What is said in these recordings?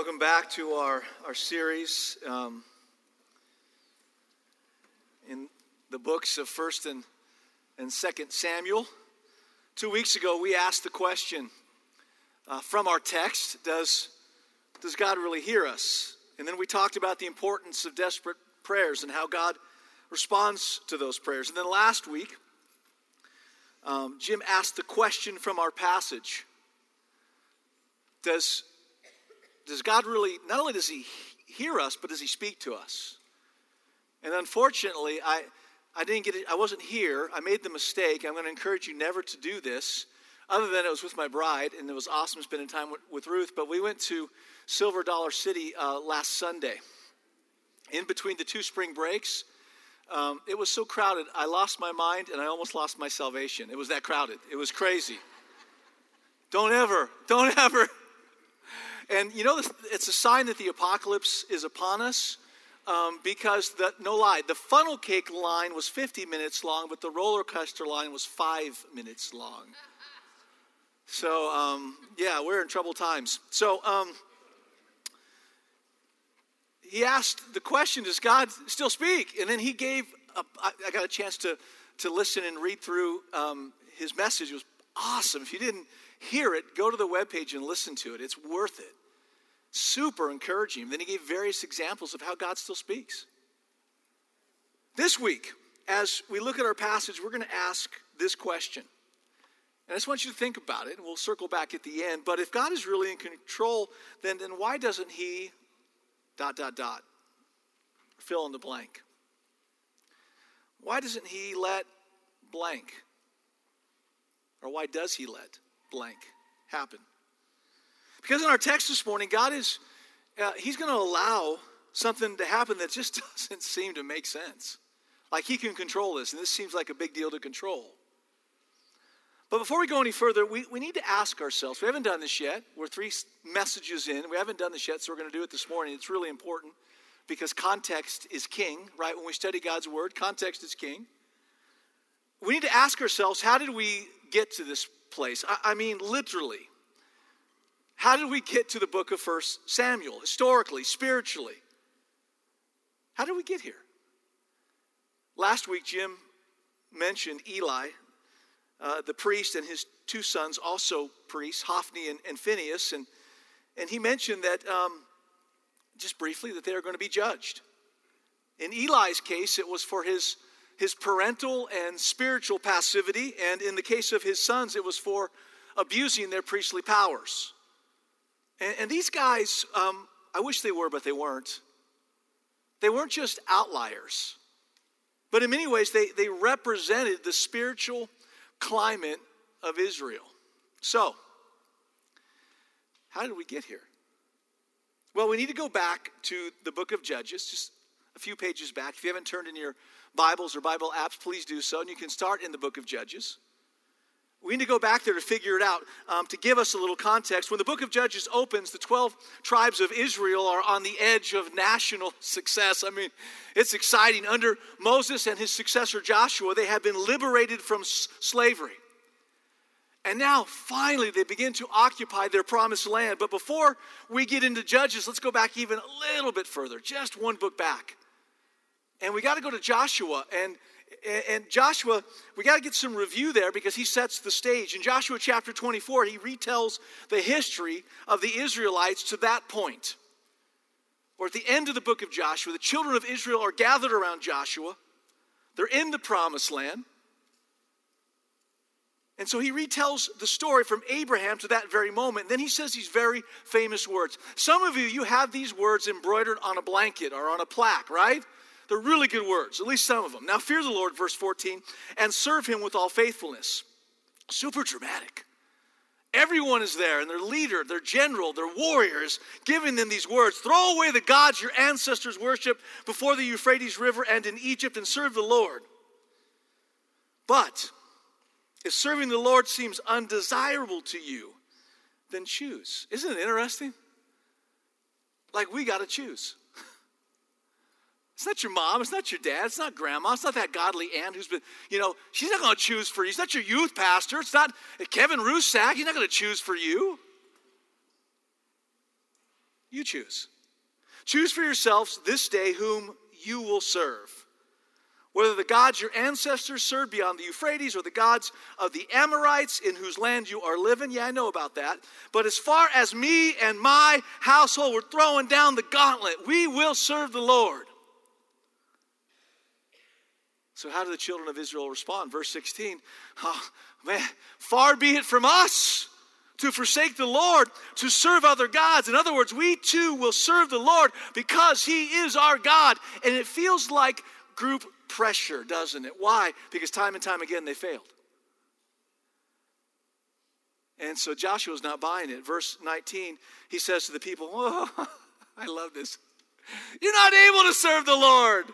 Welcome back to our, our series um, in the books of 1st and, and 2nd Samuel. Two weeks ago, we asked the question uh, from our text does, does God really hear us? And then we talked about the importance of desperate prayers and how God responds to those prayers. And then last week, um, Jim asked the question from our passage Does does God really, not only does He hear us, but does He speak to us? And unfortunately, I, I didn't get it, I wasn't here. I made the mistake. I'm going to encourage you never to do this, other than it was with my bride, and it was awesome spending time with, with Ruth. But we went to Silver Dollar City uh, last Sunday. In between the two spring breaks, um, it was so crowded, I lost my mind and I almost lost my salvation. It was that crowded. It was crazy. Don't ever, don't ever and you know, it's a sign that the apocalypse is upon us um, because, the, no lie, the funnel cake line was 50 minutes long, but the roller coaster line was five minutes long. So, um, yeah, we're in troubled times. So, um, he asked the question Does God still speak? And then he gave, a, I got a chance to, to listen and read through um, his message. It was awesome. If you didn't hear it, go to the webpage and listen to it. It's worth it. Super encouraging. Then he gave various examples of how God still speaks. This week, as we look at our passage, we're going to ask this question. And I just want you to think about it, and we'll circle back at the end. But if God is really in control, then, then why doesn't he dot, dot, dot, fill in the blank? Why doesn't he let blank? Or why does he let blank happen? Because in our text this morning, God is, uh, He's going to allow something to happen that just doesn't seem to make sense. Like He can control this, and this seems like a big deal to control. But before we go any further, we, we need to ask ourselves we haven't done this yet. We're three messages in. We haven't done this yet, so we're going to do it this morning. It's really important because context is king, right? When we study God's word, context is king. We need to ask ourselves how did we get to this place? I, I mean, literally. How did we get to the book of First Samuel, historically, spiritually? How did we get here? Last week, Jim mentioned Eli, uh, the priest, and his two sons, also priests, Hophni and, and Phineas, and, and he mentioned that, um, just briefly, that they are going to be judged. In Eli's case, it was for his, his parental and spiritual passivity, and in the case of his sons, it was for abusing their priestly powers. And, and these guys, um, I wish they were, but they weren't. They weren't just outliers, but in many ways, they, they represented the spiritual climate of Israel. So, how did we get here? Well, we need to go back to the book of Judges, just a few pages back. If you haven't turned in your Bibles or Bible apps, please do so. And you can start in the book of Judges. We need to go back there to figure it out. Um, to give us a little context, when the book of Judges opens, the 12 tribes of Israel are on the edge of national success. I mean, it's exciting. Under Moses and his successor Joshua, they have been liberated from s- slavery. And now, finally, they begin to occupy their promised land. But before we get into Judges, let's go back even a little bit further, just one book back. And we got to go to Joshua. And and Joshua, we got to get some review there because he sets the stage. In Joshua chapter 24, he retells the history of the Israelites to that point. Or at the end of the book of Joshua, the children of Israel are gathered around Joshua. They're in the promised land. And so he retells the story from Abraham to that very moment. And then he says these very famous words. Some of you, you have these words embroidered on a blanket or on a plaque, right? They're really good words, at least some of them. Now, fear the Lord, verse 14, and serve him with all faithfulness. Super dramatic. Everyone is there, and their leader, their general, their warriors, giving them these words Throw away the gods your ancestors worshiped before the Euphrates River and in Egypt, and serve the Lord. But if serving the Lord seems undesirable to you, then choose. Isn't it interesting? Like we got to choose. It's not your mom. It's not your dad. It's not grandma. It's not that godly aunt who's been, you know, she's not going to choose for you. It's not your youth pastor. It's not Kevin Rusak. He's not going to choose for you. You choose. Choose for yourselves this day whom you will serve. Whether the gods your ancestors served beyond the Euphrates or the gods of the Amorites in whose land you are living, yeah, I know about that. But as far as me and my household, we're throwing down the gauntlet. We will serve the Lord. So, how do the children of Israel respond? Verse 16, oh, man, far be it from us to forsake the Lord, to serve other gods. In other words, we too will serve the Lord because He is our God. And it feels like group pressure, doesn't it? Why? Because time and time again they failed. And so Joshua's not buying it. Verse 19, he says to the people, Oh, I love this. You're not able to serve the Lord.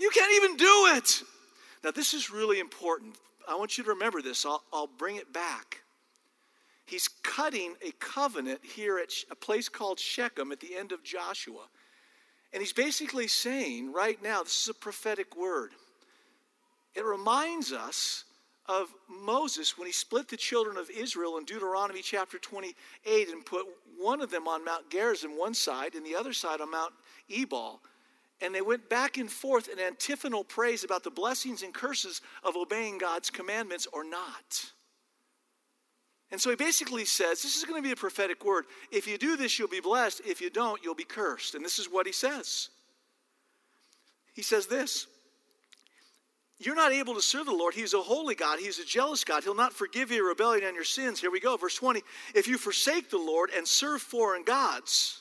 You can't even do it. Now, this is really important. I want you to remember this. I'll, I'll bring it back. He's cutting a covenant here at a place called Shechem at the end of Joshua. And he's basically saying right now, this is a prophetic word. It reminds us of Moses when he split the children of Israel in Deuteronomy chapter 28 and put one of them on Mount Gerizim one side and the other side on Mount Ebal. And they went back and forth in antiphonal praise about the blessings and curses of obeying God's commandments or not. And so he basically says, This is going to be a prophetic word. If you do this, you'll be blessed. If you don't, you'll be cursed. And this is what he says. He says this You're not able to serve the Lord. He's a holy God, He's a jealous God. He'll not forgive your rebellion and your sins. Here we go, verse 20. If you forsake the Lord and serve foreign gods,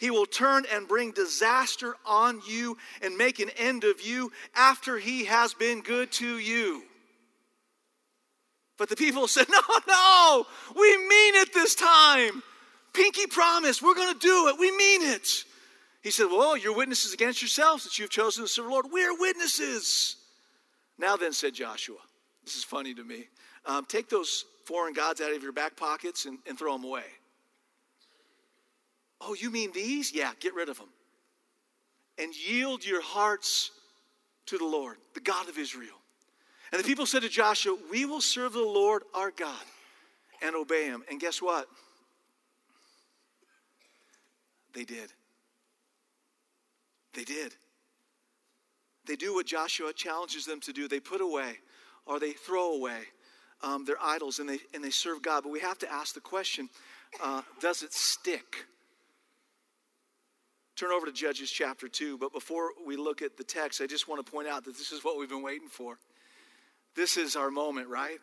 he will turn and bring disaster on you and make an end of you after he has been good to you. But the people said, No, no, we mean it this time. Pinky promise, we're going to do it. We mean it. He said, Well, you're witnesses against yourselves that you've chosen to serve the Lord. We're witnesses. Now then, said Joshua, this is funny to me. Um, take those foreign gods out of your back pockets and, and throw them away. Oh, you mean these? Yeah, get rid of them. And yield your hearts to the Lord, the God of Israel. And the people said to Joshua, We will serve the Lord our God and obey him. And guess what? They did. They did. They do what Joshua challenges them to do. They put away or they throw away um, their idols and they, and they serve God. But we have to ask the question uh, does it stick? Turn over to Judges chapter 2. But before we look at the text, I just want to point out that this is what we've been waiting for. This is our moment, right?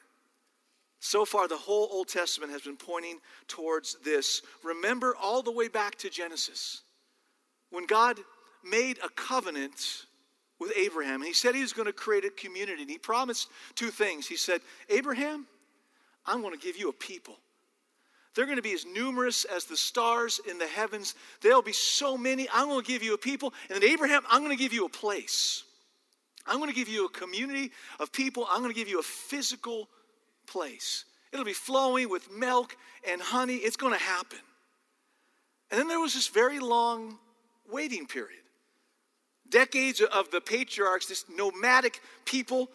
So far, the whole Old Testament has been pointing towards this. Remember all the way back to Genesis when God made a covenant with Abraham. And he said he was going to create a community. And he promised two things. He said, Abraham, I'm going to give you a people. They're going to be as numerous as the stars in the heavens. There'll be so many. I'm going to give you a people. And then, Abraham, I'm going to give you a place. I'm going to give you a community of people. I'm going to give you a physical place. It'll be flowing with milk and honey. It's going to happen. And then there was this very long waiting period. Decades of the patriarchs, this nomadic people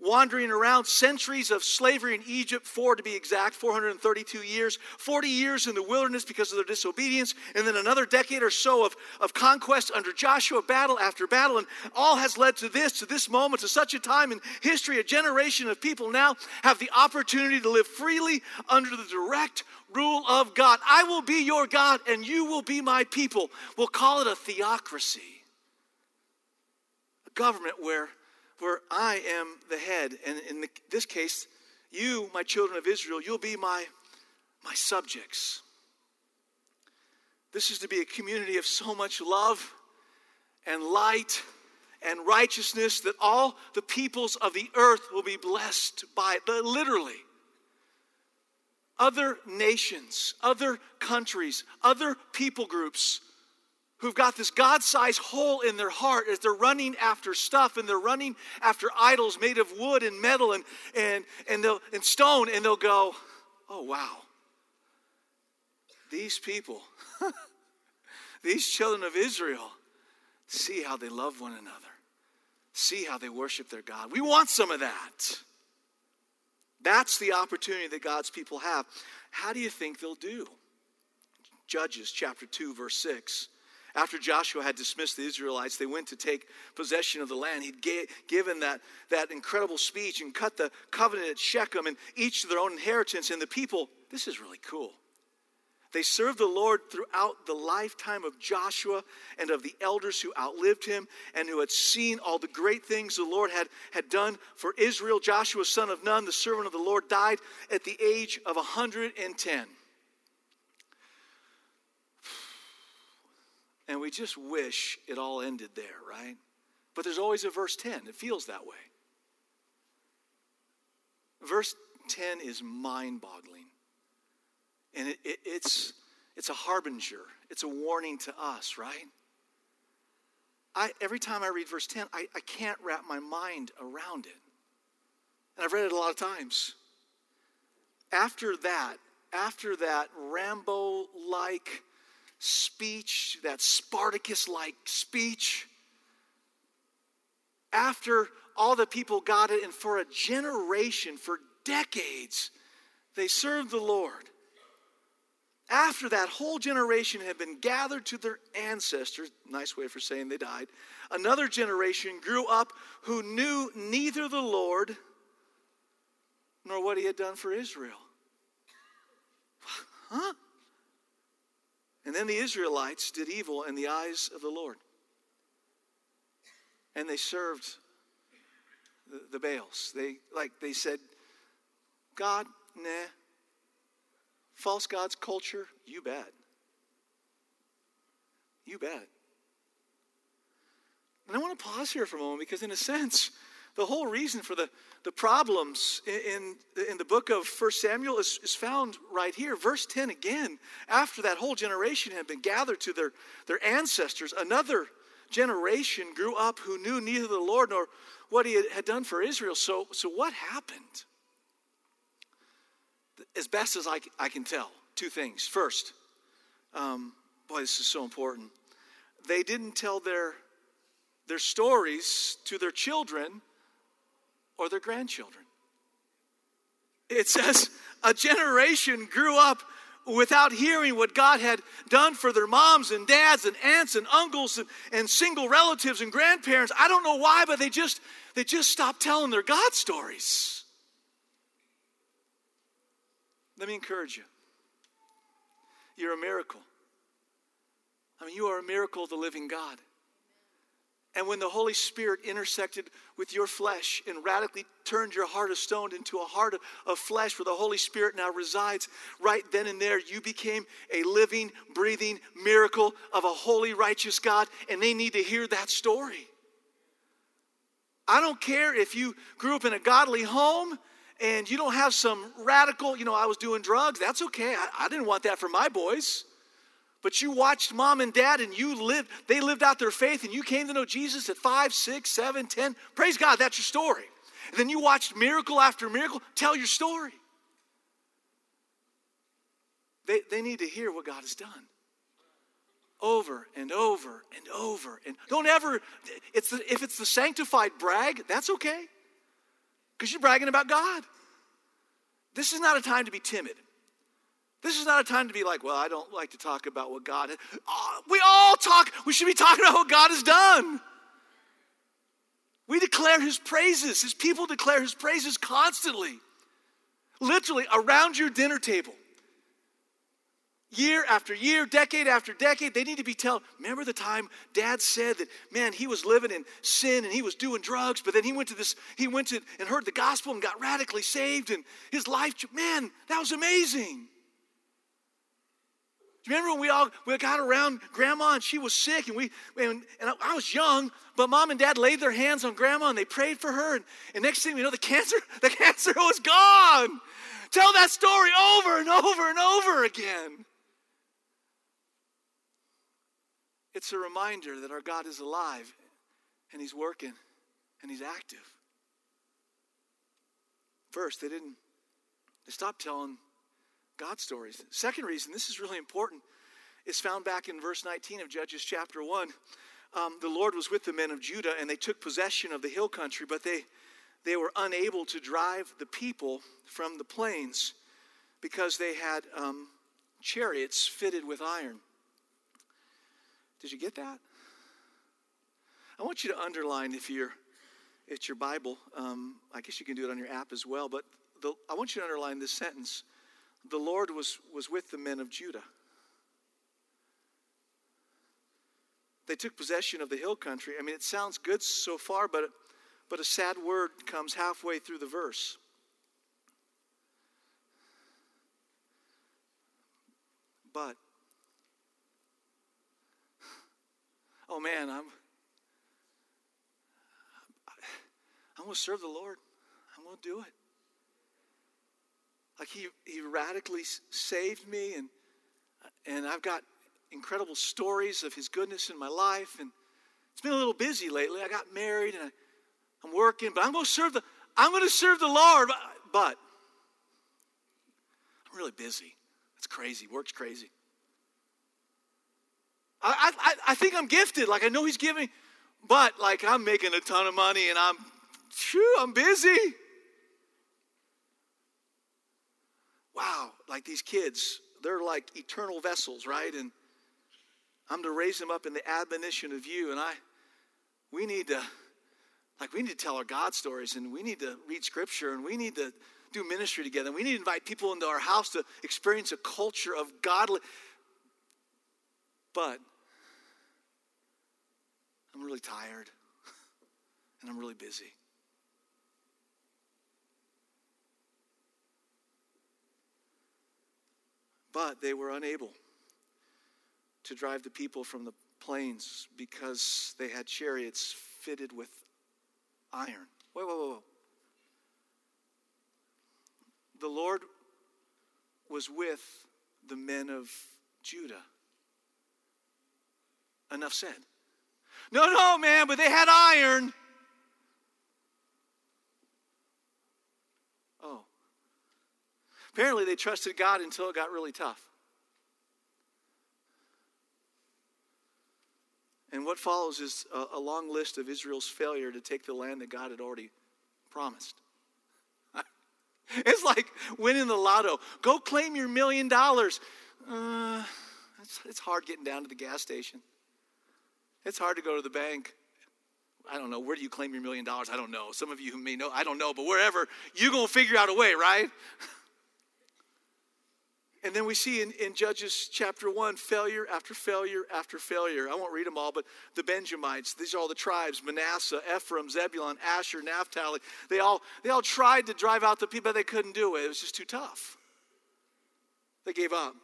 wandering around, centuries of slavery in Egypt, four to be exact, 432 years, 40 years in the wilderness because of their disobedience, and then another decade or so of, of conquest under Joshua, battle after battle. And all has led to this, to this moment, to such a time in history. A generation of people now have the opportunity to live freely under the direct rule of God. I will be your God, and you will be my people. We'll call it a theocracy, a government where where I am the head. And in the, this case, you, my children of Israel, you'll be my, my subjects. This is to be a community of so much love and light and righteousness that all the peoples of the earth will be blessed by it. Literally. Other nations, other countries, other people groups who've got this God sized hole in their heart as they're running after stuff and they're running after idols made of wood and metal and, and, and, they'll, and stone, and they'll go, oh, wow. These people, these children of Israel, see how they love one another, see how they worship their God. We want some of that. That's the opportunity that God's people have. How do you think they'll do? Judges chapter 2, verse 6. After Joshua had dismissed the Israelites, they went to take possession of the land. He'd given that, that incredible speech and cut the covenant at Shechem and each to their own inheritance. And the people, this is really cool. They served the Lord throughout the lifetime of Joshua and of the elders who outlived him and who had seen all the great things the Lord had, had done for Israel. Joshua, son of Nun, the servant of the Lord, died at the age of 110. And we just wish it all ended there, right? But there's always a verse 10. It feels that way. Verse 10 is mind boggling. And it, it, it's, it's a harbinger, it's a warning to us, right? I, every time I read verse 10, I, I can't wrap my mind around it. And I've read it a lot of times. After that, after that Rambo like speech, that Spartacus like speech, after all the people got it, and for a generation, for decades, they served the Lord. After that whole generation had been gathered to their ancestors, nice way for saying they died, another generation grew up who knew neither the Lord nor what he had done for Israel. Huh? And then the Israelites did evil in the eyes of the Lord. And they served the, the Baals. They like they said, God, nah. False gods culture, you bet. You bet. And I want to pause here for a moment because, in a sense, the whole reason for the, the problems in, in, the book of 1 Samuel is, is found right here. Verse 10 again, after that whole generation had been gathered to their, their ancestors, another generation grew up who knew neither the Lord nor what he had done for Israel. So, so what happened? As best as I, I can tell, two things. First, um, boy, this is so important. They didn't tell their, their stories to their children or their grandchildren. It says a generation grew up without hearing what God had done for their moms and dads and aunts and uncles and, and single relatives and grandparents. I don't know why, but they just they just stopped telling their God stories. Let me encourage you. You're a miracle. I mean, you are a miracle of the living God. And when the Holy Spirit intersected with your flesh and radically turned your heart of stone into a heart of flesh where the Holy Spirit now resides, right then and there, you became a living, breathing miracle of a holy, righteous God, and they need to hear that story. I don't care if you grew up in a godly home and you don't have some radical, you know, I was doing drugs. That's okay. I, I didn't want that for my boys but you watched mom and dad and you lived, they lived out their faith and you came to know Jesus at five, six, seven, ten. Praise God, that's your story. And then you watched miracle after miracle. Tell your story. They, they need to hear what God has done over and over and over. And don't ever, it's the, if it's the sanctified brag, that's okay. Because you're bragging about God. This is not a time to be timid. This is not a time to be like, well, I don't like to talk about what God. Uh, we all talk. We should be talking about what God has done. We declare His praises. His people declare His praises constantly, literally around your dinner table. Year after year, decade after decade, they need to be told. Remember the time Dad said that, man, he was living in sin and he was doing drugs, but then he went to this, he went to and heard the gospel and got radically saved, and his life, man, that was amazing. Do you remember when we all we got around grandma and she was sick and we and, and I was young, but mom and dad laid their hands on grandma and they prayed for her and, and next thing we know the cancer the cancer was gone. Tell that story over and over and over again. It's a reminder that our God is alive and he's working and he's active. First, they didn't they stopped telling God stories. Second reason, this is really important, is found back in verse 19 of Judges chapter 1. Um, the Lord was with the men of Judah, and they took possession of the hill country, but they, they were unable to drive the people from the plains because they had um, chariots fitted with iron. Did you get that? I want you to underline if you're it's your Bible. Um, I guess you can do it on your app as well. But the, I want you to underline this sentence: "The Lord was was with the men of Judah." They took possession of the hill country. I mean, it sounds good so far, but but a sad word comes halfway through the verse. But oh man, I'm I'm going to serve the Lord. I'm going to do it. Like he, he radically saved me, and, and I've got incredible stories of his goodness in my life. And it's been a little busy lately. I got married and I, I'm working, but I'm going to serve the I'm going to serve the Lord. But, but I'm really busy. It's crazy. Work's crazy. I, I, I think I'm gifted. Like I know he's giving, but like I'm making a ton of money and I'm Phew, I'm busy. Wow, like these kids, they're like eternal vessels, right? And I'm to raise them up in the admonition of you. And I, we need to, like, we need to tell our God stories and we need to read scripture and we need to do ministry together. And we need to invite people into our house to experience a culture of godly. But I'm really tired and I'm really busy. But they were unable to drive the people from the plains because they had chariots fitted with iron. Whoa, whoa, whoa. The Lord was with the men of Judah. Enough said. No, no, man, but they had iron. Apparently, they trusted God until it got really tough. And what follows is a, a, long list of Israel's failure to take the land that God had already promised. it's like winning the lotto. Go claim your million dollars. Uh, it's, it's hard getting down to the gas station. It's hard to go to the bank. I don't know. Where do you claim your million dollars? I don't know. Some of you who may know. I don't know. But wherever, you're going to figure out a way, right? And then we see in, in Judges chapter 1 failure after failure after failure. I won't read them all, but the Benjamites, these are all the tribes Manasseh, Ephraim, Zebulun, Asher, Naphtali. They all, they all tried to drive out the people, but they couldn't do it. It was just too tough. They gave up.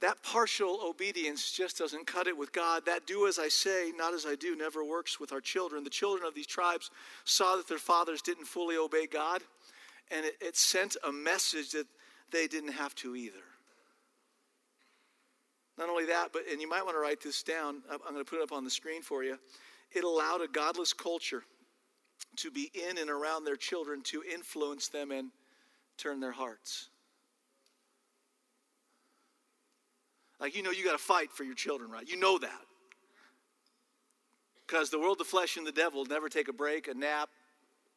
That partial obedience just doesn't cut it with God. That do as I say, not as I do, never works with our children. The children of these tribes saw that their fathers didn't fully obey God, and it, it sent a message that they didn't have to either. Not only that, but, and you might want to write this down, I'm going to put it up on the screen for you. It allowed a godless culture to be in and around their children to influence them and turn their hearts. Like, you know, you got to fight for your children, right? You know that. Because the world, the flesh, and the devil never take a break, a nap,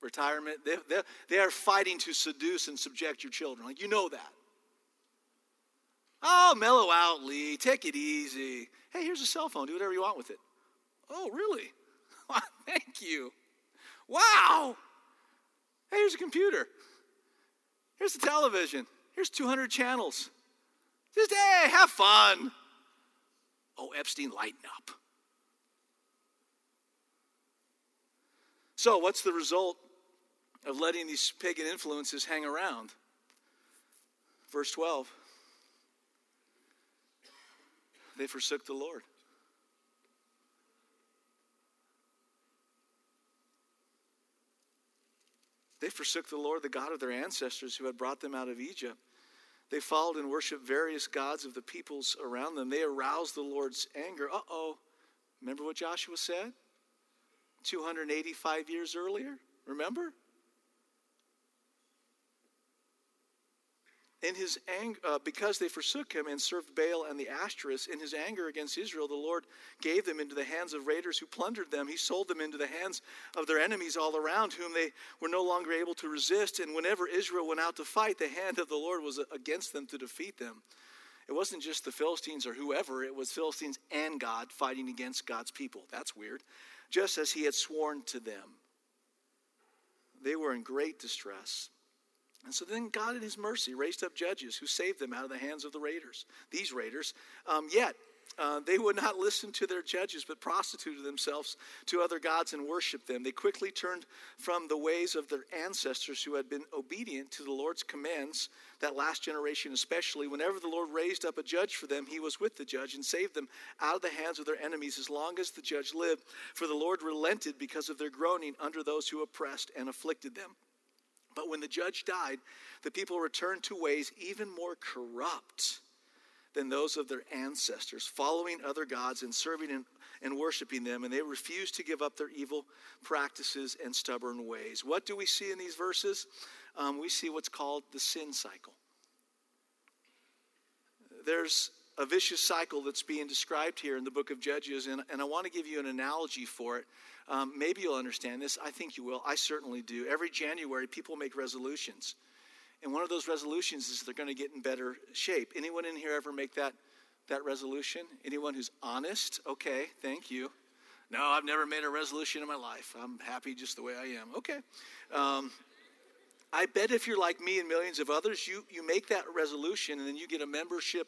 retirement. They, they, they are fighting to seduce and subject your children. Like, you know that. Oh, mellow out, Lee. Take it easy. Hey, here's a cell phone. Do whatever you want with it. Oh, really? Thank you. Wow. Hey, here's a computer. Here's the television. Here's 200 channels. Just, hey, have fun. Oh, Epstein, lighten up. So, what's the result of letting these pagan influences hang around. Verse 12 they forsook the Lord. They forsook the Lord, the God of their ancestors who had brought them out of Egypt. They followed and worshiped various gods of the peoples around them. They aroused the Lord's anger. Uh oh. Remember what Joshua said? 285 years earlier? Remember? In his anger, uh, because they forsook him and served Baal and the Ashtoreths, in his anger against Israel, the Lord gave them into the hands of raiders who plundered them. He sold them into the hands of their enemies all around, whom they were no longer able to resist. And whenever Israel went out to fight, the hand of the Lord was against them to defeat them. It wasn't just the Philistines or whoever, it was Philistines and God fighting against God's people. That's weird. Just as he had sworn to them. They were in great distress. And so then God, in His mercy, raised up judges who saved them out of the hands of the raiders, these raiders. Um, yet, uh, they would not listen to their judges, but prostituted themselves to other gods and worshiped them. They quickly turned from the ways of their ancestors who had been obedient to the Lord's commands, that last generation especially. Whenever the Lord raised up a judge for them, he was with the judge and saved them out of the hands of their enemies as long as the judge lived. For the Lord relented because of their groaning under those who oppressed and afflicted them. But when the judge died, the people returned to ways even more corrupt than those of their ancestors, following other gods and serving and, and worshiping them, and they refused to give up their evil practices and stubborn ways. What do we see in these verses? Um, we see what's called the sin cycle. There's a vicious cycle that's being described here in the book of Judges, and, and I want to give you an analogy for it um, maybe you'll understand this. I think you will. I certainly do. Every January, people make resolutions. And one of those resolutions is they're going to get in better shape. Anyone in here ever make that, that resolution? Anyone who's honest? Okay, thank you. No, I've never made a resolution in my life. I'm happy just the way I am. Okay. Um, I bet if you're like me and millions of others, you, you make that resolution and then you get a membership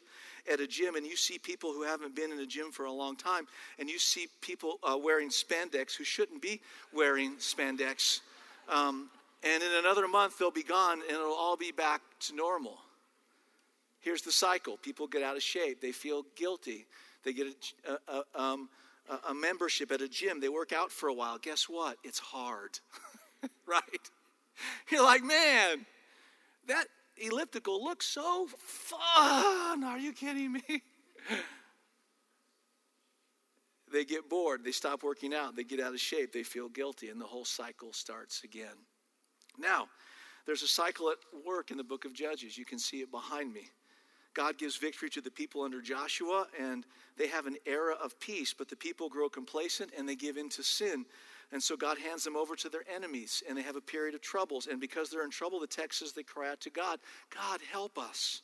at a gym and you see people who haven't been in a gym for a long time and you see people uh, wearing spandex who shouldn't be wearing spandex. Um, and in another month, they'll be gone and it'll all be back to normal. Here's the cycle people get out of shape, they feel guilty, they get a, a, um, a membership at a gym, they work out for a while. Guess what? It's hard, right? You're like, man, that elliptical looks so fun. Are you kidding me? they get bored. They stop working out. They get out of shape. They feel guilty, and the whole cycle starts again. Now, there's a cycle at work in the book of Judges. You can see it behind me. God gives victory to the people under Joshua, and they have an era of peace, but the people grow complacent and they give in to sin. And so God hands them over to their enemies, and they have a period of troubles. And because they're in trouble, the text says they cry out to God, God, help us.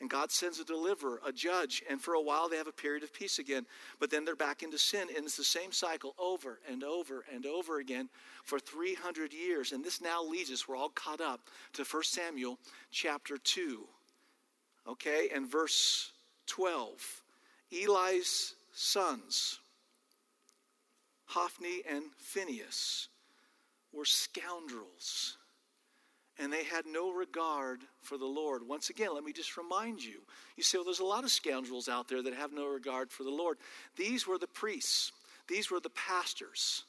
And God sends a deliverer, a judge, and for a while they have a period of peace again. But then they're back into sin, and it's the same cycle over and over and over again for 300 years. And this now leads us, we're all caught up to 1 Samuel chapter 2. Okay, and verse 12. Eli's sons Hophni and Phineas were scoundrels and they had no regard for the Lord. Once again, let me just remind you. You say, well, there's a lot of scoundrels out there that have no regard for the Lord. These were the priests, these were the pastors.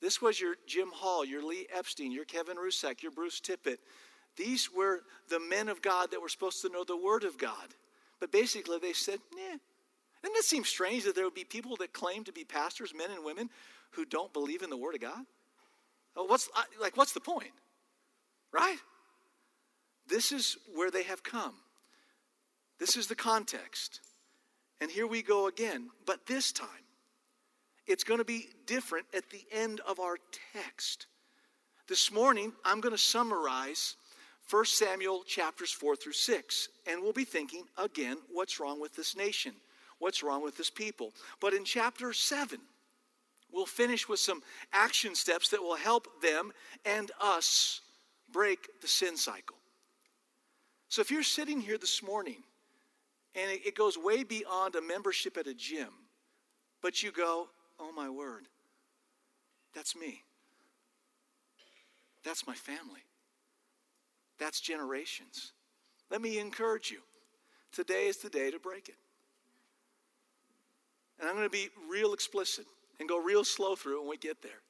This was your Jim Hall, your Lee Epstein, your Kevin Rusak, your Bruce Tippett. These were the men of God that were supposed to know the Word of God. But basically, they said, "Yeah." Doesn't it seem strange that there would be people that claim to be pastors, men and women, who don't believe in the Word of God? Oh, what's like? What's the point, right? This is where they have come. This is the context, and here we go again. But this time, it's going to be different at the end of our text. This morning, I'm going to summarize 1 Samuel chapters 4 through 6, and we'll be thinking again, what's wrong with this nation? What's wrong with this people. But in chapter 7, we'll finish with some action steps that will help them and us break the sin cycle. So if you're sitting here this morning and it goes way beyond a membership at a gym, but you go, oh my word, that's me. That's my family. That's generations. Let me encourage you. Today is the day to break it. And I'm going to be real explicit and go real slow through it when we get there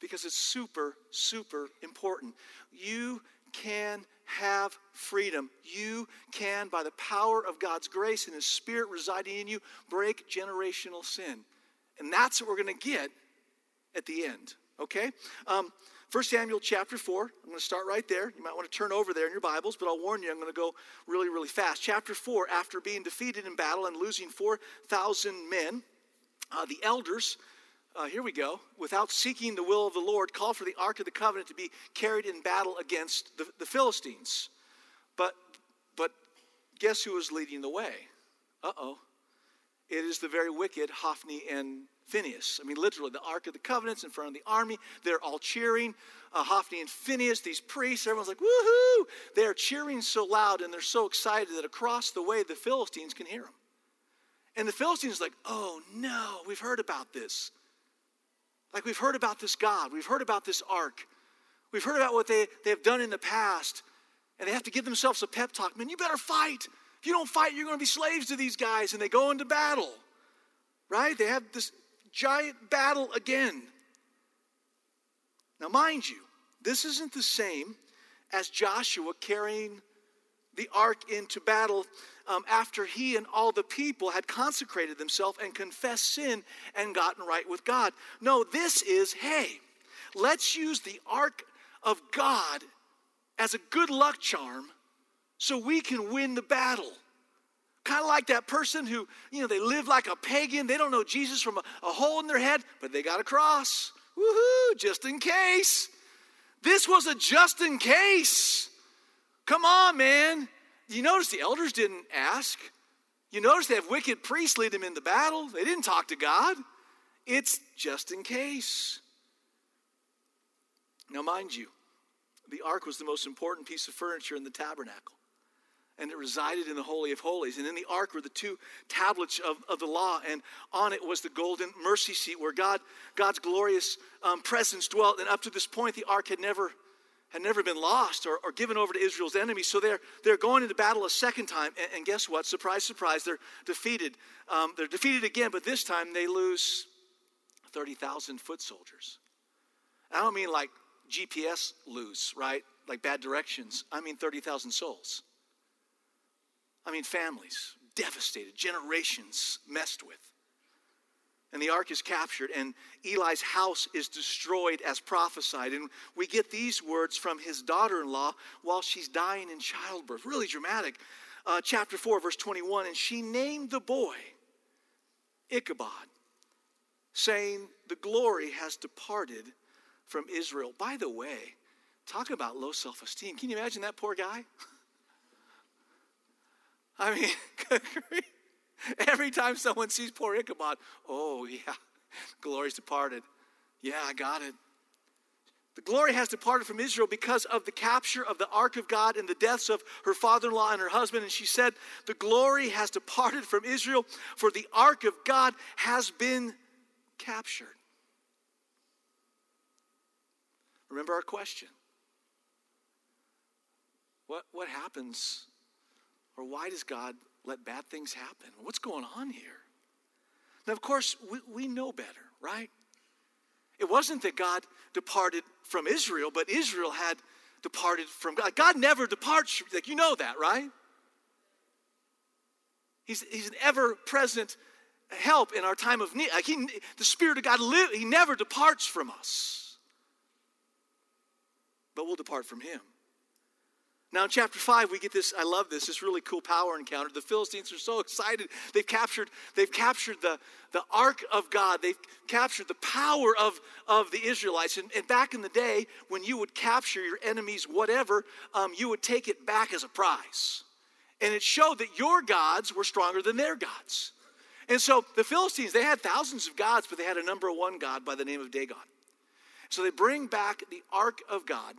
because it's super, super important. You can have freedom. You can, by the power of God's grace and His Spirit residing in you, break generational sin. And that's what we're going to get at the end, okay? Um, 1 Samuel chapter 4. I'm going to start right there. You might want to turn over there in your Bibles, but I'll warn you, I'm going to go really, really fast. Chapter 4, after being defeated in battle and losing 4,000 men, uh, the elders, uh, here we go, without seeking the will of the Lord, called for the Ark of the Covenant to be carried in battle against the, the Philistines. But, but guess who was leading the way? Uh oh. It is the very wicked Hophni and Phineas. I mean, literally, the Ark of the Covenant's in front of the army. They're all cheering. Uh, Hophni and Phineas, these priests, everyone's like, woohoo! They're cheering so loud and they're so excited that across the way the Philistines can hear them. And the Philistines like, oh no, we've heard about this. Like we've heard about this God. We've heard about this ark. We've heard about what they, they have done in the past. And they have to give themselves a pep talk. Man, you better fight. If you don't fight, you're going to be slaves to these guys. And they go into battle. Right? They have this giant battle again. Now, mind you, this isn't the same as Joshua carrying the ark into battle um, after he and all the people had consecrated themselves and confessed sin and gotten right with God. No, this is hey, let's use the ark of God as a good luck charm so we can win the battle. Kind of like that person who, you know, they live like a pagan. They don't know Jesus from a, a hole in their head, but they got a cross. Woohoo, just in case. This was a just in case. Come on, man. You notice the elders didn't ask. You notice they have wicked priests lead them in the battle. They didn't talk to God. It's just in case. Now, mind you, the ark was the most important piece of furniture in the tabernacle and it resided in the Holy of Holies. And in the ark were the two tablets of, of the law, and on it was the golden mercy seat where God, God's glorious um, presence dwelt. And up to this point, the ark had never, had never been lost or, or given over to Israel's enemies. So they're, they're going into battle a second time. And, and guess what? Surprise, surprise, they're defeated. Um, they're defeated again, but this time they lose 30,000 foot soldiers. I don't mean like GPS lose, right? Like bad directions. I mean 30,000 souls. I mean, families devastated, generations messed with. And the ark is captured, and Eli's house is destroyed as prophesied. And we get these words from his daughter in law while she's dying in childbirth. Really dramatic. Uh, chapter 4, verse 21 And she named the boy Ichabod, saying, The glory has departed from Israel. By the way, talk about low self esteem. Can you imagine that poor guy? I mean, every time someone sees poor Ichabod, oh, yeah, glory's departed. Yeah, I got it. The glory has departed from Israel because of the capture of the ark of God and the deaths of her father in law and her husband. And she said, The glory has departed from Israel, for the ark of God has been captured. Remember our question what, what happens or why does God let bad things happen? What's going on here? Now, of course, we, we know better, right? It wasn't that God departed from Israel, but Israel had departed from God. God never departs, like you know that, right? He's, he's an ever present help in our time of need. Like he, the Spirit of God, live, He never departs from us. But we'll depart from Him. Now, in chapter 5, we get this, I love this, this really cool power encounter. The Philistines are so excited. They've captured, they've captured the, the ark of God. They've captured the power of, of the Israelites. And, and back in the day, when you would capture your enemies, whatever, um, you would take it back as a prize. And it showed that your gods were stronger than their gods. And so the Philistines, they had thousands of gods, but they had a number one God by the name of Dagon. So they bring back the ark of God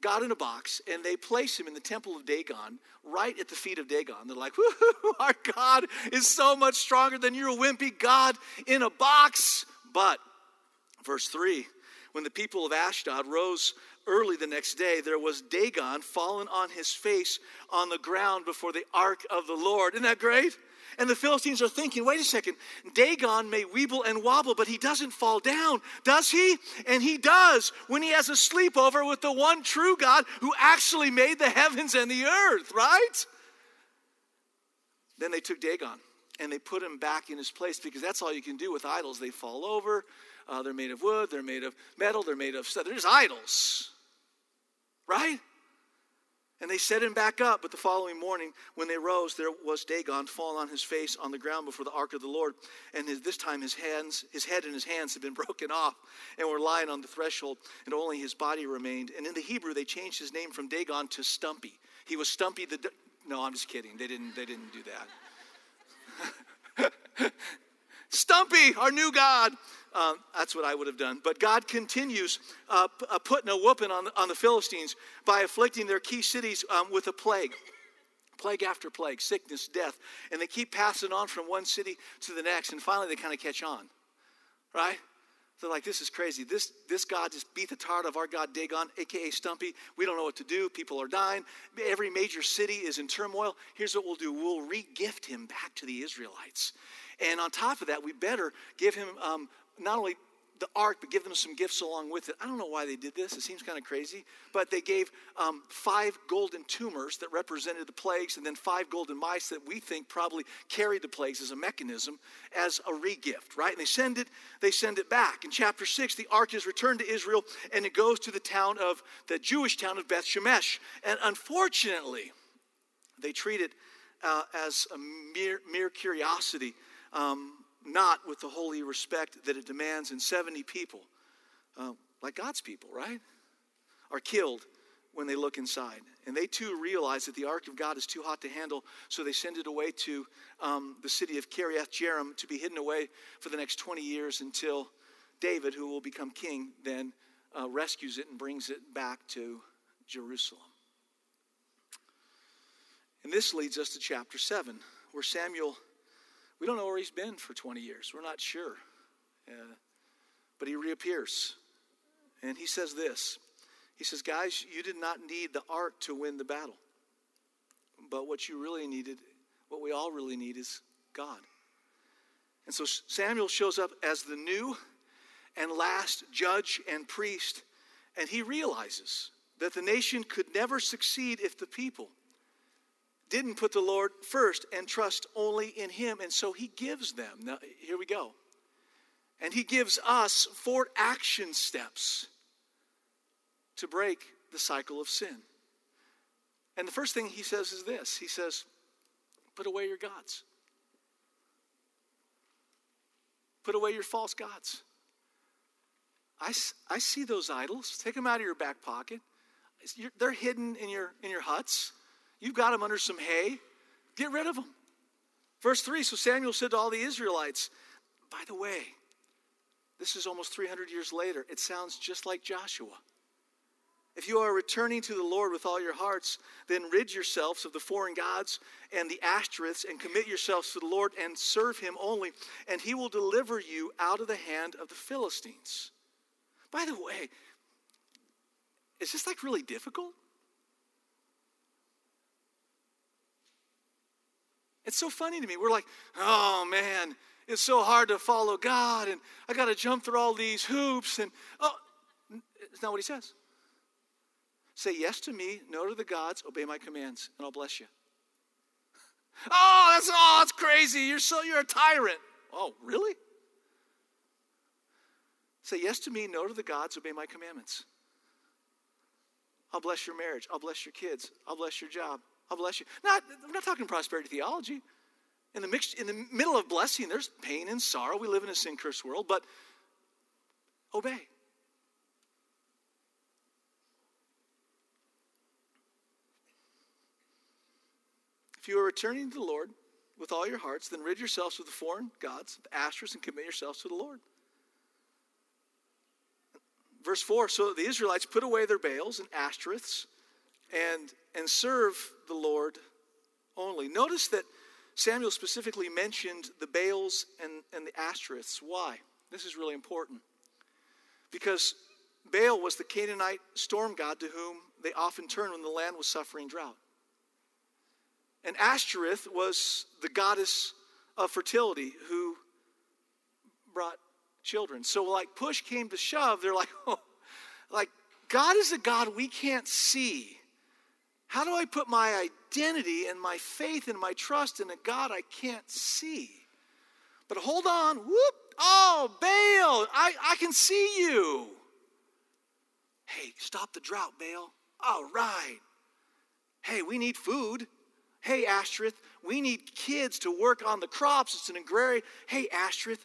God in a box and they place him in the temple of Dagon, right at the feet of Dagon. They're like, our God is so much stronger than your wimpy God in a box. But, verse 3 when the people of Ashdod rose early the next day, there was Dagon fallen on his face on the ground before the ark of the Lord. Isn't that great? And the Philistines are thinking, wait a second, Dagon may weeble and wobble, but he doesn't fall down, does he? And he does when he has a sleepover with the one true God who actually made the heavens and the earth, right? Then they took Dagon and they put him back in his place because that's all you can do with idols. They fall over, uh, they're made of wood, they're made of metal, they're made of stuff. They're just idols, right? And they set him back up. But the following morning, when they rose, there was Dagon fallen on his face on the ground before the ark of the Lord. And his, this time his hands, his head and his hands had been broken off and were lying on the threshold, and only his body remained. And in the Hebrew, they changed his name from Dagon to Stumpy. He was Stumpy the. No, I'm just kidding. They didn't. They didn't do that. Stumpy, our new God. Um, that's what I would have done. But God continues uh, p- uh, putting a whooping on on the Philistines by afflicting their key cities um, with a plague. Plague after plague, sickness, death. And they keep passing on from one city to the next. And finally, they kind of catch on. Right? They're like, this is crazy. This, this God just beat the tar out of our God Dagon, aka Stumpy. We don't know what to do. People are dying. Every major city is in turmoil. Here's what we'll do we'll re gift him back to the Israelites. And on top of that, we better give him um, not only the ark, but give them some gifts along with it. I don't know why they did this. It seems kind of crazy. But they gave um, five golden tumors that represented the plagues, and then five golden mice that we think probably carried the plagues as a mechanism, as a regift, right? And they send it, they send it back. In chapter six, the ark is returned to Israel, and it goes to the town of the Jewish town of Beth Shemesh. And unfortunately, they treat it uh, as a mere, mere curiosity. Um, not with the holy respect that it demands, and 70 people, uh, like God's people, right, are killed when they look inside. And they too realize that the ark of God is too hot to handle, so they send it away to um, the city of Kiriath Jearim to be hidden away for the next 20 years until David, who will become king, then uh, rescues it and brings it back to Jerusalem. And this leads us to chapter 7, where Samuel we don't know where he's been for 20 years. We're not sure. Uh, but he reappears. And he says this He says, Guys, you did not need the ark to win the battle. But what you really needed, what we all really need, is God. And so Samuel shows up as the new and last judge and priest, and he realizes that the nation could never succeed if the people didn't put the Lord first and trust only in Him. And so He gives them. Now, here we go. And He gives us four action steps to break the cycle of sin. And the first thing He says is this He says, Put away your gods, put away your false gods. I, I see those idols. Take them out of your back pocket. They're hidden in your, in your huts. You've got them under some hay. Get rid of them. Verse 3 So Samuel said to all the Israelites, By the way, this is almost 300 years later. It sounds just like Joshua. If you are returning to the Lord with all your hearts, then rid yourselves of the foreign gods and the ashtoreths and commit yourselves to the Lord and serve him only, and he will deliver you out of the hand of the Philistines. By the way, is this like really difficult? It's so funny to me. We're like, oh man, it's so hard to follow God, and I got to jump through all these hoops. And oh, it's not what he says. Say yes to me, no to the gods, obey my commands, and I'll bless you. Oh, that's oh, that's crazy. You're so you're a tyrant. Oh, really? Say yes to me, no to the gods, obey my commandments. I'll bless your marriage. I'll bless your kids. I'll bless your job. I'll bless you. Not, I'm not talking prosperity theology. In the, mix, in the middle of blessing, there's pain and sorrow. We live in a sin cursed world, but obey. If you are returning to the Lord with all your hearts, then rid yourselves of the foreign gods, the Ashtoreths, and commit yourselves to the Lord. Verse 4 So the Israelites put away their Baals and Ashtoreths and, and serve the Lord only. Notice that Samuel specifically mentioned the Baals and, and the Ashtoreths. Why? This is really important. Because Baal was the Canaanite storm god to whom they often turned when the land was suffering drought. And Ashtoreth was the goddess of fertility who brought children. So, like, push came to shove, they're like, oh, like, God is a God we can't see. How do I put my identity and my faith and my trust in a God I can't see? But hold on, whoop, Oh, Baal, I, I can see you. Hey, stop the drought, Baal. All right. Hey, we need food. Hey, Ashtoreth, we need kids to work on the crops. It's an agrarian. Hey, Ashtoreth,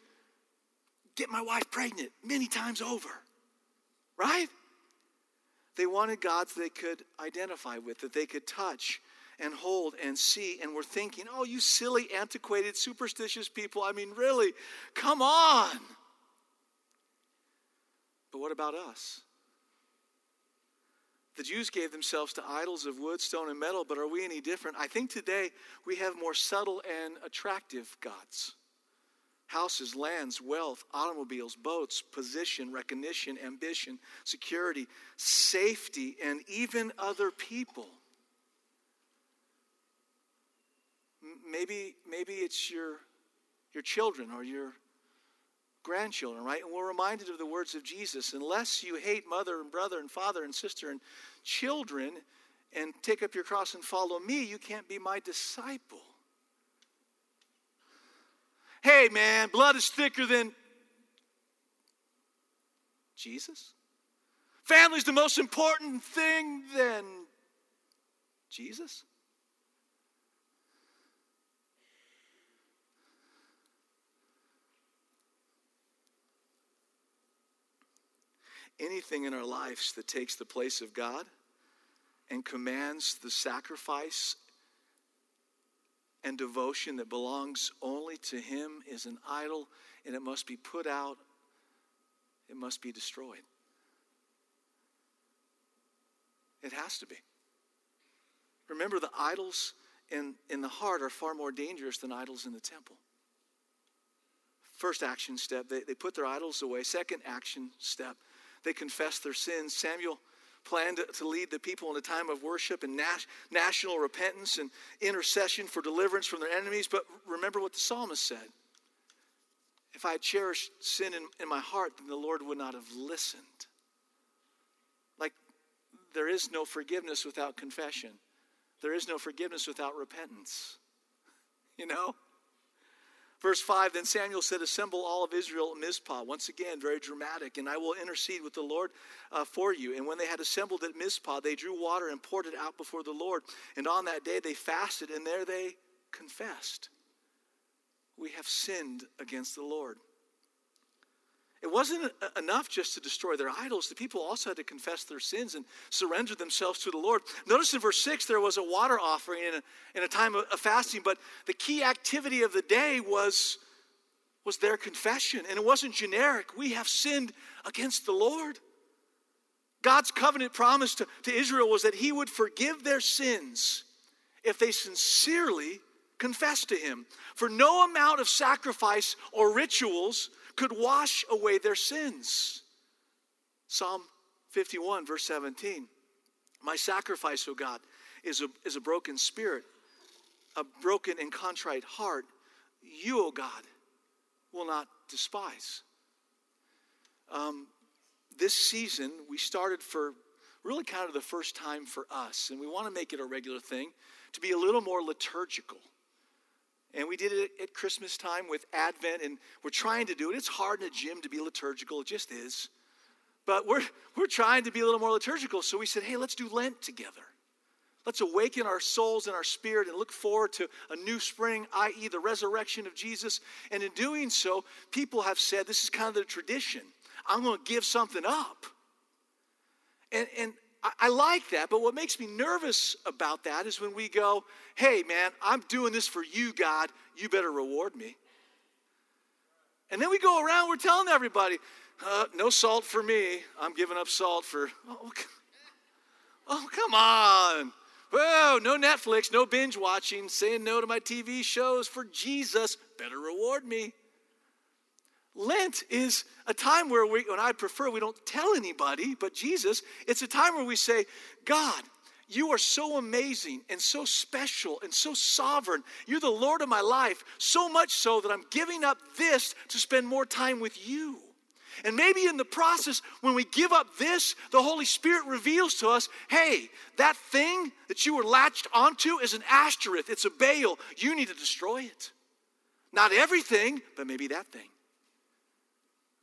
get my wife pregnant many times over. Right? They wanted gods they could identify with, that they could touch and hold and see. And we're thinking, oh, you silly, antiquated, superstitious people. I mean, really, come on. But what about us? The Jews gave themselves to idols of wood, stone, and metal, but are we any different? I think today we have more subtle and attractive gods houses, lands, wealth, automobiles, boats, position, recognition, ambition, security, safety, and even other people. Maybe, maybe it's your, your children or your grandchildren, right? And we're reminded of the words of Jesus unless you hate mother and brother and father and sister and children and take up your cross and follow me, you can't be my disciple. Hey, man, blood is thicker than Jesus. Family's the most important thing than Jesus. anything in our lives that takes the place of God and commands the sacrifice and devotion that belongs only to Him is an idol and it must be put out, it must be destroyed. It has to be. Remember, the idols in, in the heart are far more dangerous than idols in the temple. First action step, they, they put their idols away. Second action step, they confess their sins. Samuel planned to lead the people in a time of worship and national repentance and intercession for deliverance from their enemies. But remember what the psalmist said If I had cherished sin in, in my heart, then the Lord would not have listened. Like, there is no forgiveness without confession, there is no forgiveness without repentance. You know? Verse 5 Then Samuel said, Assemble all of Israel at Mizpah. Once again, very dramatic. And I will intercede with the Lord uh, for you. And when they had assembled at Mizpah, they drew water and poured it out before the Lord. And on that day they fasted, and there they confessed, We have sinned against the Lord. It wasn't enough just to destroy their idols. The people also had to confess their sins and surrender themselves to the Lord. Notice in verse 6 there was a water offering in a, a time of fasting, but the key activity of the day was, was their confession. And it wasn't generic. We have sinned against the Lord. God's covenant promise to, to Israel was that He would forgive their sins if they sincerely confessed to Him. For no amount of sacrifice or rituals could wash away their sins. Psalm 51, verse 17. My sacrifice, O God, is a, is a broken spirit, a broken and contrite heart. You, O God, will not despise. Um, this season, we started for really kind of the first time for us, and we want to make it a regular thing to be a little more liturgical. And we did it at Christmas time with Advent, and we're trying to do it. It's hard in a gym to be liturgical, it just is. But we're, we're trying to be a little more liturgical. So we said, hey, let's do Lent together. Let's awaken our souls and our spirit and look forward to a new spring, i.e., the resurrection of Jesus. And in doing so, people have said this is kind of the tradition. I'm going to give something up. And, and I, like that, but what makes me nervous about that is when we go, hey, man, I'm doing this for you, God. You better reward me. And then we go around, we're telling everybody, uh, no salt for me. I'm giving up salt for, oh, oh come on. Whoa, no Netflix, no binge watching, saying no to my TV shows for Jesus. Better reward me. Lent is a time where we, and I prefer we don't tell anybody but Jesus, it's a time where we say, God, you are so amazing and so special and so sovereign. You're the Lord of my life, so much so that I'm giving up this to spend more time with you. And maybe in the process, when we give up this, the Holy Spirit reveals to us hey, that thing that you were latched onto is an Ashtoreth, it's a Baal. You need to destroy it. Not everything, but maybe that thing.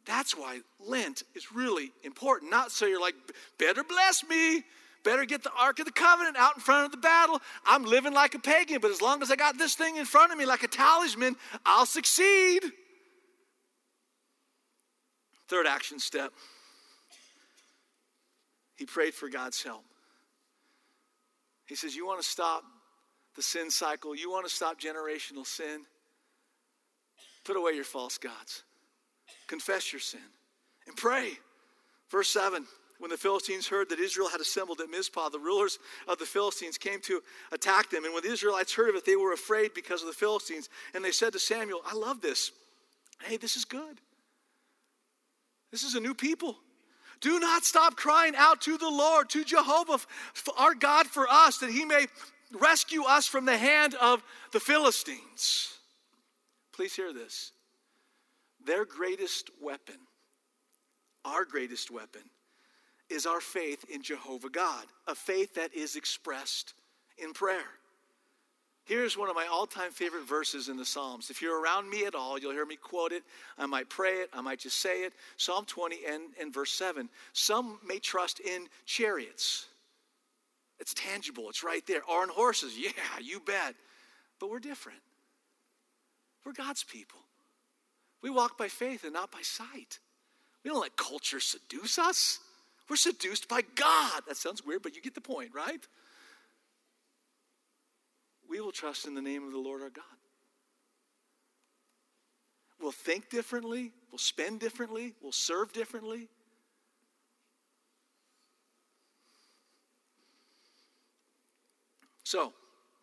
That's why Lent is really important. Not so you're like, better bless me, better get the Ark of the Covenant out in front of the battle. I'm living like a pagan, but as long as I got this thing in front of me like a talisman, I'll succeed. Third action step he prayed for God's help. He says, You want to stop the sin cycle? You want to stop generational sin? Put away your false gods. Confess your sin and pray. Verse 7 When the Philistines heard that Israel had assembled at Mizpah, the rulers of the Philistines came to attack them. And when the Israelites heard of it, they were afraid because of the Philistines. And they said to Samuel, I love this. Hey, this is good. This is a new people. Do not stop crying out to the Lord, to Jehovah, our God, for us, that he may rescue us from the hand of the Philistines. Please hear this. Their greatest weapon, our greatest weapon, is our faith in Jehovah God, a faith that is expressed in prayer. Here's one of my all time favorite verses in the Psalms. If you're around me at all, you'll hear me quote it. I might pray it, I might just say it. Psalm 20 and, and verse 7. Some may trust in chariots. It's tangible, it's right there. Or in horses. Yeah, you bet. But we're different. We're God's people. We walk by faith and not by sight. We don't let culture seduce us. We're seduced by God. That sounds weird, but you get the point, right? we will trust in the name of the Lord our God. We'll think differently, we'll spend differently, we'll serve differently. So,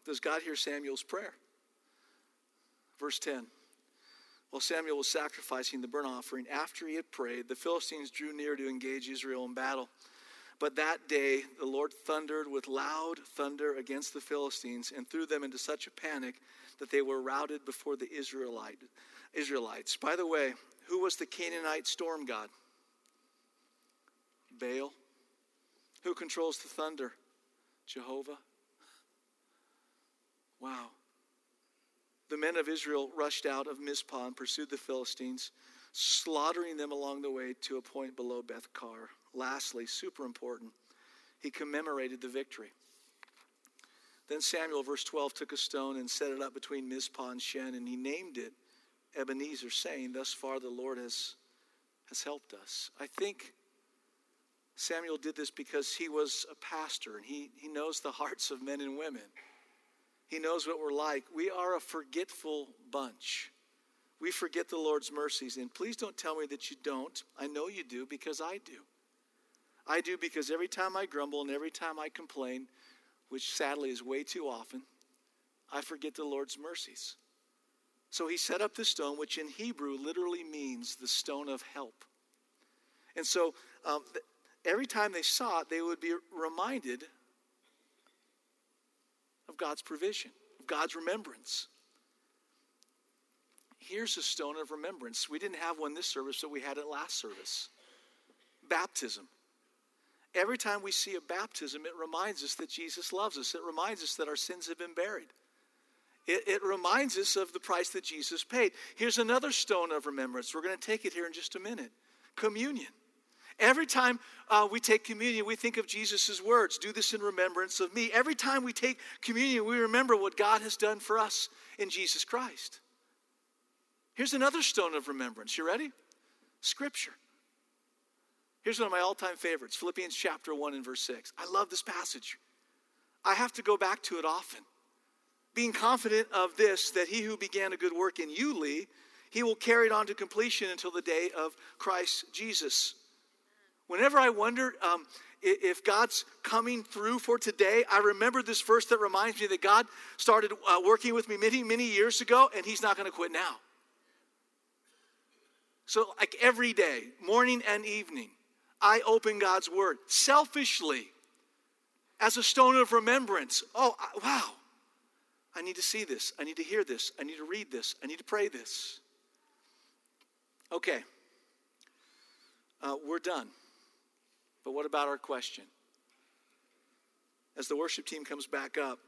does God hear Samuel's prayer? Verse 10. While Samuel was sacrificing the burnt offering, after he had prayed, the Philistines drew near to engage Israel in battle. But that day the Lord thundered with loud thunder against the Philistines and threw them into such a panic that they were routed before the Israelite, Israelites. By the way, who was the Canaanite storm god? Baal. Who controls the thunder? Jehovah. Wow. Men of Israel rushed out of Mizpah and pursued the Philistines, slaughtering them along the way to a point below Beth Kar. Lastly, super important, he commemorated the victory. Then Samuel, verse 12, took a stone and set it up between Mizpah and Shen, and he named it Ebenezer, saying, Thus far the Lord has, has helped us. I think Samuel did this because he was a pastor and he, he knows the hearts of men and women. He knows what we're like. We are a forgetful bunch. We forget the Lord's mercies. And please don't tell me that you don't. I know you do because I do. I do because every time I grumble and every time I complain, which sadly is way too often, I forget the Lord's mercies. So he set up the stone, which in Hebrew literally means the stone of help. And so um, every time they saw it, they would be reminded God's provision, of God's remembrance. Here's a stone of remembrance. We didn't have one this service, but we had it last service. Baptism. Every time we see a baptism, it reminds us that Jesus loves us. It reminds us that our sins have been buried. It, it, reminds us of the price that Jesus paid. Here's another stone of remembrance. We're going to take it here in just a minute communion. Every time uh, we take communion, we think of Jesus' words do this in remembrance of me. Every time we take communion, we remember what God has done for us in Jesus Christ. Here's another stone of remembrance. You ready? Scripture. Here's one of my all time favorites Philippians chapter 1 and verse 6. I love this passage. I have to go back to it often. Being confident of this, that he who began a good work in you, Lee, he will carry it on to completion until the day of Christ Jesus. Whenever I wonder um, if God's coming through for today, I remember this verse that reminds me that God started uh, working with me many, many years ago, and He's not going to quit now. So, like every day, morning and evening, I open God's word selfishly as a stone of remembrance. Oh, I, wow. I need to see this. I need to hear this. I need to read this. I need to pray this. Okay. Uh, we're done. But what about our question? As the worship team comes back up,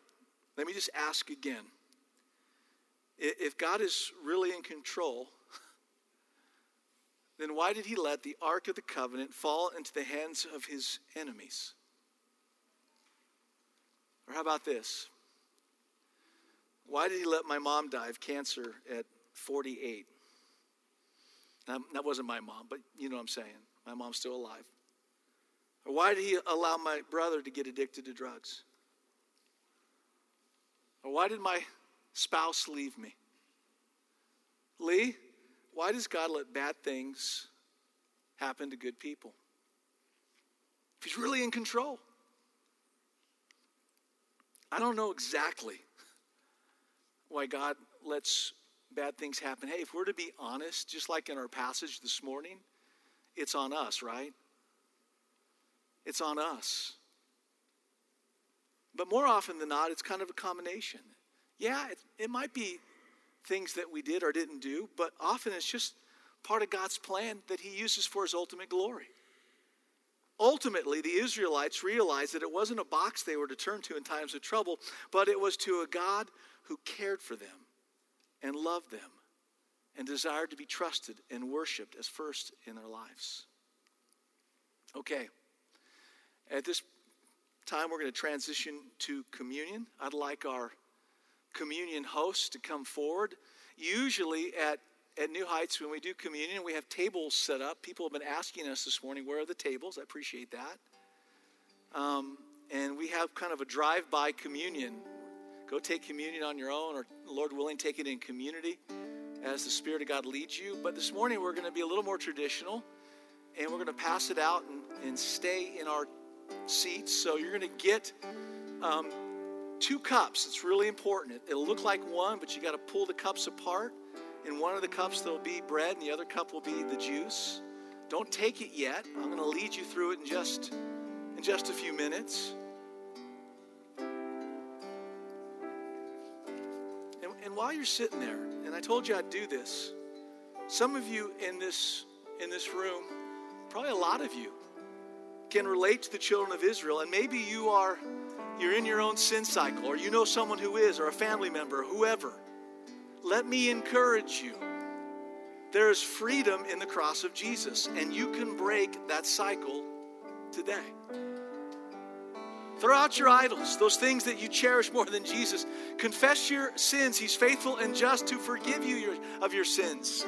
let me just ask again. If God is really in control, then why did he let the Ark of the Covenant fall into the hands of his enemies? Or how about this? Why did he let my mom die of cancer at 48? Now, that wasn't my mom, but you know what I'm saying. My mom's still alive. Or why did he allow my brother to get addicted to drugs? Or why did my spouse leave me? Lee, why does God let bad things happen to good people? If He's really in control. I don't know exactly why God lets bad things happen. Hey, if we're to be honest, just like in our passage this morning, it's on us, right? It's on us. But more often than not, it's kind of a combination. Yeah, it, it might be things that we did or didn't do, but often it's just part of God's plan that He uses for His ultimate glory. Ultimately, the Israelites realized that it wasn't a box they were to turn to in times of trouble, but it was to a God who cared for them and loved them and desired to be trusted and worshiped as first in their lives. Okay, at this time, we're going to transition to communion. I'd like our communion hosts to come forward. Usually at, at New Heights, when we do communion, we have tables set up. People have been asking us this morning, where are the tables? I appreciate that. Um, and we have kind of a drive by communion. Go take communion on your own, or Lord willing, take it in community as the Spirit of God leads you. But this morning, we're going to be a little more traditional, and we're going to pass it out and, and stay in our seats. So you're going to get um, two cups. It's really important. It, will look like one, but you got to pull the cups apart. In one of the cups, there'll be bread, and the other cup will be the juice. Don't take it yet. I'm going to lead you through it in just in just a few minutes. And, and while you're sitting there, and I told you I'd do this, some of you in this in this room, probably a lot of you, can relate to the children of Israel, and maybe you are you're in your own sin cycle, or you know someone who is, or a family member, or whoever, let me encourage you. There is freedom in the cross of Jesus, and you can break that cycle today. Throw out your idols, those things that you cherish more than Jesus. Confess your sins. He's faithful and just to forgive you your, of your sins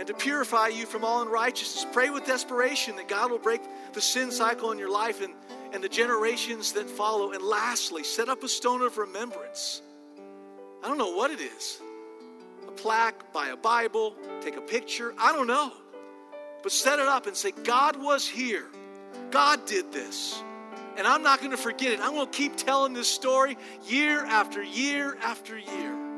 and to purify you from all unrighteousness. Pray with desperation that God will break the sin cycle in your life and and the generations that follow. And lastly, set up a stone of remembrance. I don't know what it is a plaque, buy a Bible, take a picture. I don't know. But set it up and say, God was here. God did this. And I'm not going to forget it. I'm going to keep telling this story year after year after year.